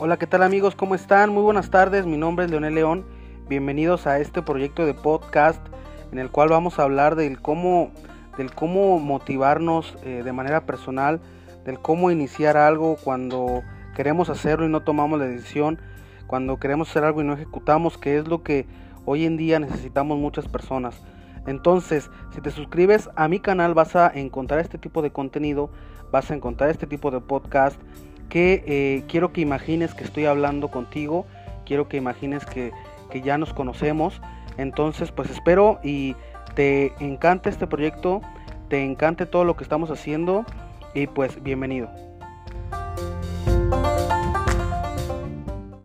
Hola, ¿qué tal amigos? ¿Cómo están? Muy buenas tardes, mi nombre es Leonel León. Bienvenidos a este proyecto de podcast en el cual vamos a hablar del cómo, del cómo motivarnos eh, de manera personal, del cómo iniciar algo cuando queremos hacerlo y no tomamos la decisión, cuando queremos hacer algo y no ejecutamos, que es lo que hoy en día necesitamos muchas personas. Entonces, si te suscribes a mi canal vas a encontrar este tipo de contenido, vas a encontrar este tipo de podcast que eh, quiero que imagines que estoy hablando contigo, quiero que imagines que, que ya nos conocemos. Entonces, pues espero y te encante este proyecto, te encante todo lo que estamos haciendo y pues bienvenido.